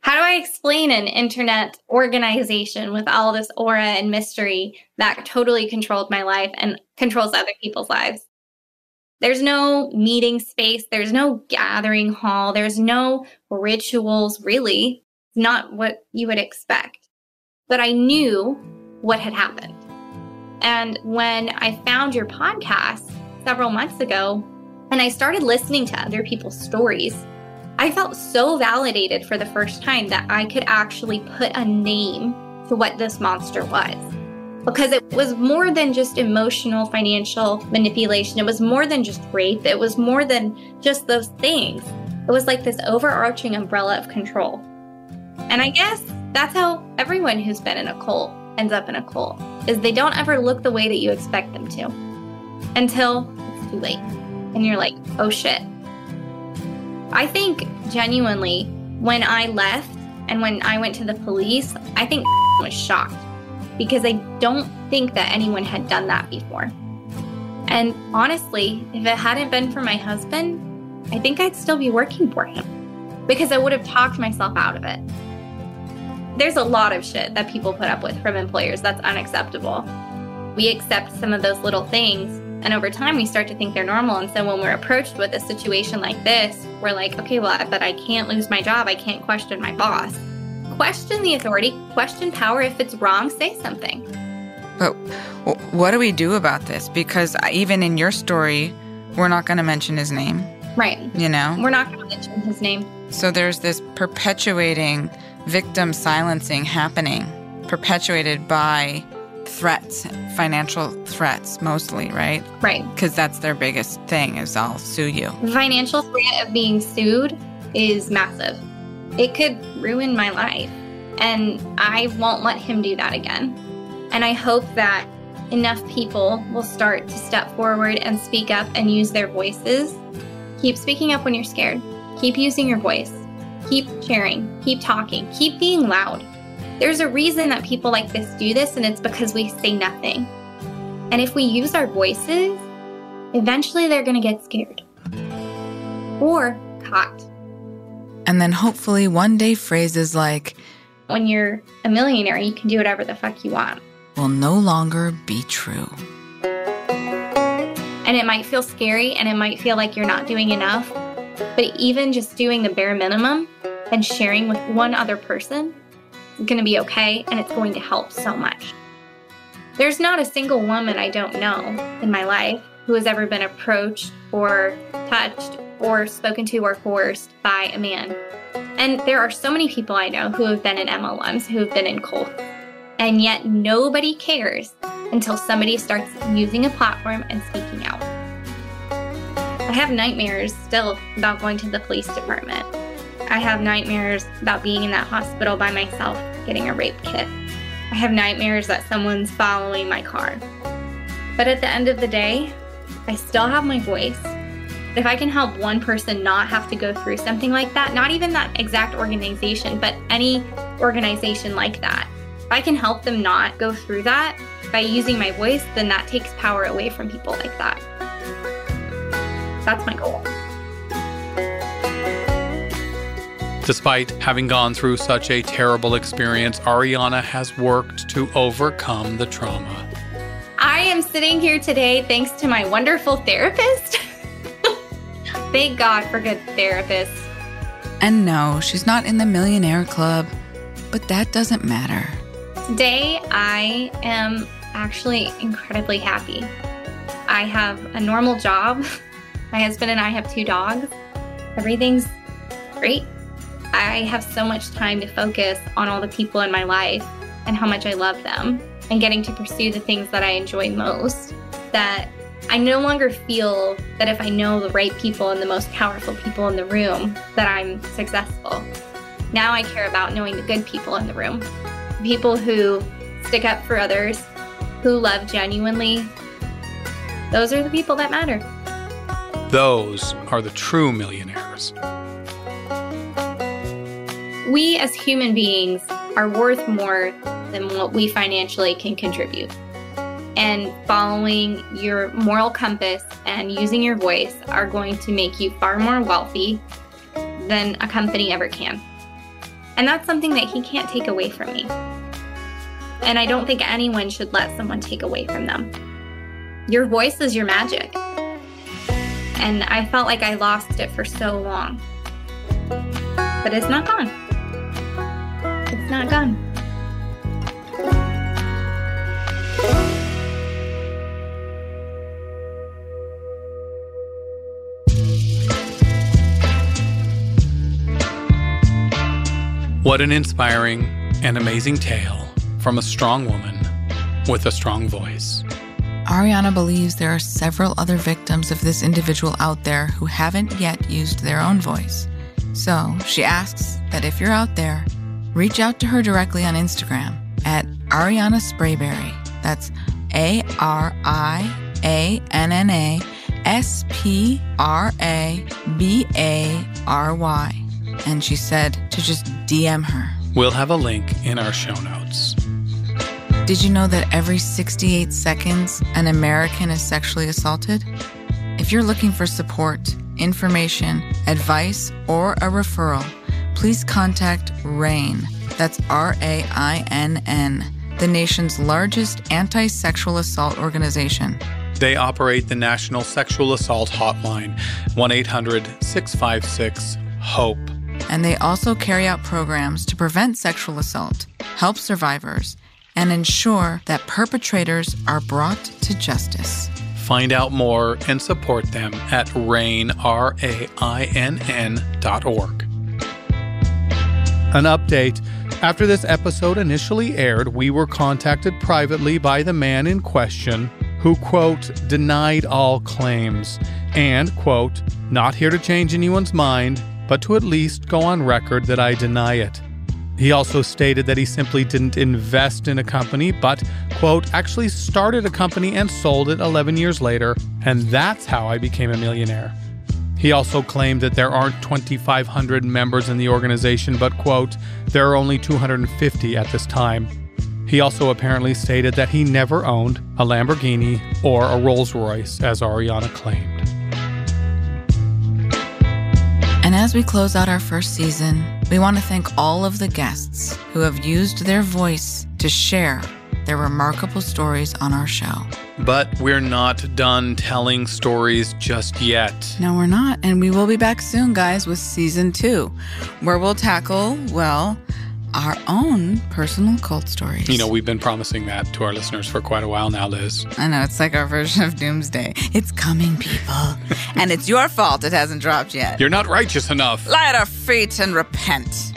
Speaker 2: How do I explain an internet organization with all this aura and mystery that totally controlled my life and controls other people's lives? There's no meeting space, there's no gathering hall, there's no rituals, really. It's not what you would expect. But I knew what had happened. And when I found your podcast several months ago and I started listening to other people's stories, I felt so validated for the first time that I could actually put a name to what this monster was. Because it was more than just emotional, financial manipulation. It was more than just rape. It was more than just those things. It was like this overarching umbrella of control. And I guess that's how everyone who's been in a cult ends up in a cult, is they don't ever look the way that you expect them to until it's too late. And you're like, oh shit, I think genuinely when I left and when I went to the police, I think was shocked because I don't think that anyone had done that before. And honestly, if it hadn't been for my husband, I think I'd still be working for him because I would have talked myself out of it. There's a lot of shit that people put up with from employers that's unacceptable. We accept some of those little things and over time, we start to think they're normal. And so when we're approached with a situation like this, we're like, okay, well, but I can't lose my job. I can't question my boss. Question the authority, question power. If it's wrong, say something.
Speaker 1: But what do we do about this? Because even in your story, we're not going to mention his name.
Speaker 2: Right.
Speaker 1: You know?
Speaker 2: We're not going to mention his name.
Speaker 1: So there's this perpetuating victim silencing happening, perpetuated by threats, financial threats mostly, right?
Speaker 2: Right.
Speaker 1: Because that's their biggest thing is I'll sue you.
Speaker 2: The financial threat of being sued is massive. It could ruin my life. And I won't let him do that again. And I hope that enough people will start to step forward and speak up and use their voices. Keep speaking up when you're scared. Keep using your voice. Keep sharing. Keep talking. Keep being loud. There's a reason that people like this do this, and it's because we say nothing. And if we use our voices, eventually they're going to get scared or caught.
Speaker 1: And then hopefully one day phrases like,
Speaker 2: When you're a millionaire, you can do whatever the fuck you want.
Speaker 1: will no longer be true.
Speaker 2: And it might feel scary and it might feel like you're not doing enough. But even just doing the bare minimum and sharing with one other person is going to be okay and it's going to help so much. There's not a single woman I don't know in my life who has ever been approached or touched or spoken to or coerced by a man. And there are so many people I know who have been in MLMs, who have been in cults, and yet nobody cares until somebody starts using a platform and speaking out. I have nightmares still about going to the police department. I have nightmares about being in that hospital by myself getting a rape kit. I have nightmares that someone's following my car. But at the end of the day, I still have my voice. If I can help one person not have to go through something like that, not even that exact organization, but any organization like that, if I can help them not go through that by using my voice, then that takes power away from people like that. That's my goal.
Speaker 3: Despite having gone through such a terrible experience, Arianna has worked to overcome the trauma.
Speaker 2: I am sitting here today thanks to my wonderful therapist. Thank God for good therapists.
Speaker 1: And no, she's not in the millionaire club, but that doesn't matter.
Speaker 2: Today, I am actually incredibly happy. I have a normal job. My husband and I have two dogs. Everything's great. I have so much time to focus on all the people in my life and how much I love them and getting to pursue the things that I enjoy most. That I no longer feel that if I know the right people and the most powerful people in the room, that I'm successful. Now I care about knowing the good people in the room, people who stick up for others, who love genuinely. Those are the people that matter.
Speaker 3: Those are the true millionaires.
Speaker 2: We as human beings are worth more than what we financially can contribute. And following your moral compass and using your voice are going to make you far more wealthy than a company ever can. And that's something that he can't take away from me. And I don't think anyone should let someone take away from them. Your voice is your magic. And I felt like I lost it for so long. But it's not gone. It's not gone.
Speaker 3: What an inspiring and amazing tale from a strong woman with a strong voice.
Speaker 1: Arianna believes there are several other victims of this individual out there who haven't yet used their own voice. So she asks that if you're out there, reach out to her directly on Instagram at Arianna Sprabary. That's A R I A N N A S P R A B A R Y. And she said to just DM her.
Speaker 3: We'll have a link in our show notes.
Speaker 1: Did you know that every 68 seconds, an American is sexually assaulted? If you're looking for support, information, advice, or a referral, please contact RAINN. That's R A I N N, the nation's largest anti sexual assault organization.
Speaker 3: They operate the National Sexual Assault Hotline, 1 800 656 HOPE.
Speaker 1: And they also carry out programs to prevent sexual assault, help survivors, and ensure that perpetrators are brought to justice.
Speaker 3: Find out more and support them at RAINN, R-A-I-N-N dot org. An update. After this episode initially aired, we were contacted privately by the man in question who, quote, denied all claims and, quote, not here to change anyone's mind, but to at least go on record that I deny it. He also stated that he simply didn't invest in a company, but, quote, actually started a company and sold it 11 years later, and that's how I became a millionaire. He also claimed that there aren't 2,500 members in the organization, but, quote, there are only 250 at this time. He also apparently stated that he never owned a Lamborghini or a Rolls Royce, as Arianna claimed.
Speaker 1: And as we close out our first season, we want to thank all of the guests who have used their voice to share their remarkable stories on our show.
Speaker 3: But we're not done telling stories just yet.
Speaker 1: No, we're not. And we will be back soon, guys, with season two, where we'll tackle, well, our own personal cult stories.
Speaker 3: You know, we've been promising that to our listeners for quite a while now, Liz.
Speaker 1: I know, it's like our version of Doomsday. It's coming, people. and it's your fault it hasn't dropped yet.
Speaker 3: You're not righteous enough.
Speaker 1: Lie at our feet and repent.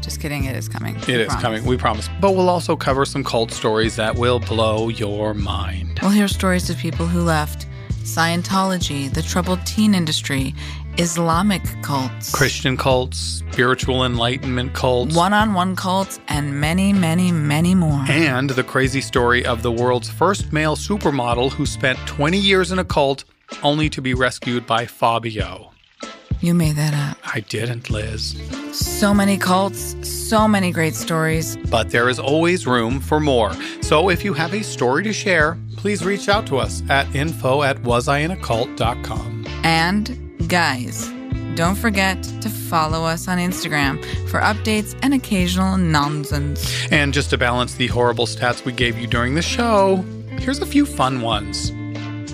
Speaker 1: Just kidding, it is coming.
Speaker 3: It is coming, we promise. But we'll also cover some cult stories that will blow your mind.
Speaker 1: We'll hear stories of people who left Scientology, the troubled teen industry, Islamic cults,
Speaker 3: Christian cults, spiritual enlightenment cults,
Speaker 1: one on one cults, and many, many, many more.
Speaker 3: and the crazy story of the world's first male supermodel who spent 20 years in a cult only to be rescued by Fabio.
Speaker 1: You made that up.
Speaker 3: I didn't, Liz.
Speaker 1: So many cults, so many great stories.
Speaker 3: But there is always room for more. So if you have a story to share, please reach out to us at info at wasiinacult.com.
Speaker 1: And guys, don't forget to follow us on Instagram for updates and occasional nonsense.
Speaker 3: And just to balance the horrible stats we gave you during the show, here's a few fun ones.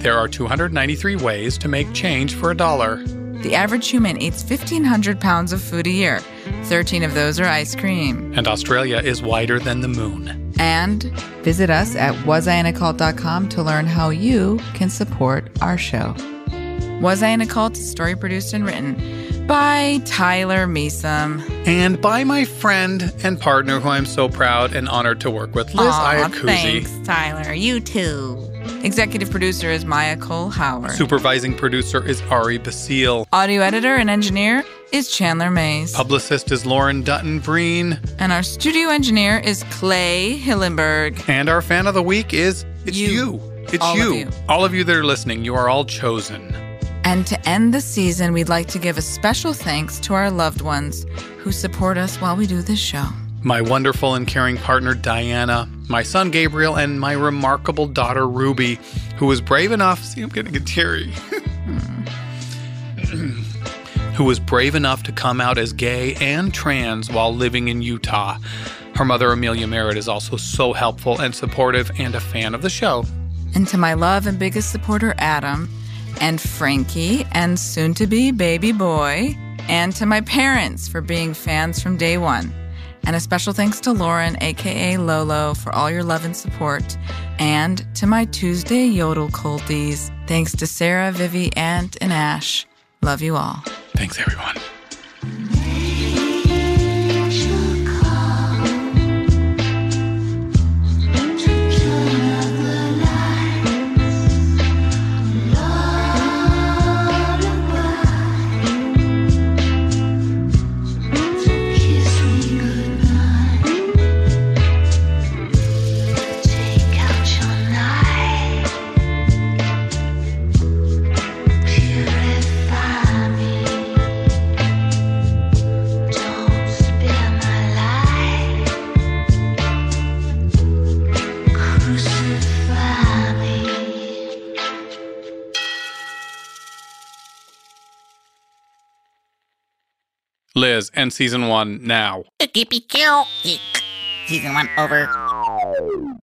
Speaker 3: There are 293 ways to make change for a dollar.
Speaker 1: The average human eats 1,500 pounds of food a year. 13 of those are ice cream.
Speaker 3: And Australia is wider than the moon.
Speaker 1: And visit us at wasiinacult.com to learn how you can support our show. Was I in a Cult story produced and written by Tyler Measom.
Speaker 3: And by my friend and partner, who I'm so proud and honored to work with, Liz
Speaker 1: Aw,
Speaker 3: Iacuzzi.
Speaker 1: thanks, Tyler. You too. Executive producer is Maya Cole Howard.
Speaker 3: Supervising producer is Ari Basile.
Speaker 1: Audio editor and engineer is Chandler Mays.
Speaker 3: Publicist is Lauren Dutton Breen.
Speaker 1: and our studio engineer is Clay Hillenberg.
Speaker 3: And our fan of the week is it's
Speaker 1: You.
Speaker 3: you. It's
Speaker 1: All
Speaker 3: you.
Speaker 1: you.
Speaker 3: All of you that are listening, you are all chosen.
Speaker 1: And to end the season, we'd like to give a special thanks to our loved ones who support us while we do this show.
Speaker 3: My wonderful and caring partner, Diana, my son, Gabriel, and my remarkable daughter, Ruby, who was brave enough. See, I'm getting a teary. who was brave enough to come out as gay and trans while living in Utah. Her mother, Amelia Merritt, is also so helpful and supportive and a fan of the show.
Speaker 1: And to my love and biggest supporter, Adam, and Frankie, and soon to be baby boy, and to my parents for being fans from day one. And a special thanks to Lauren, aka Lolo, for all your love and support. And to my Tuesday Yodel culties, thanks to Sarah, Vivi, Ant, and Ash. Love you all.
Speaker 3: Thanks, everyone. Liz, and season one now.
Speaker 4: Season one over.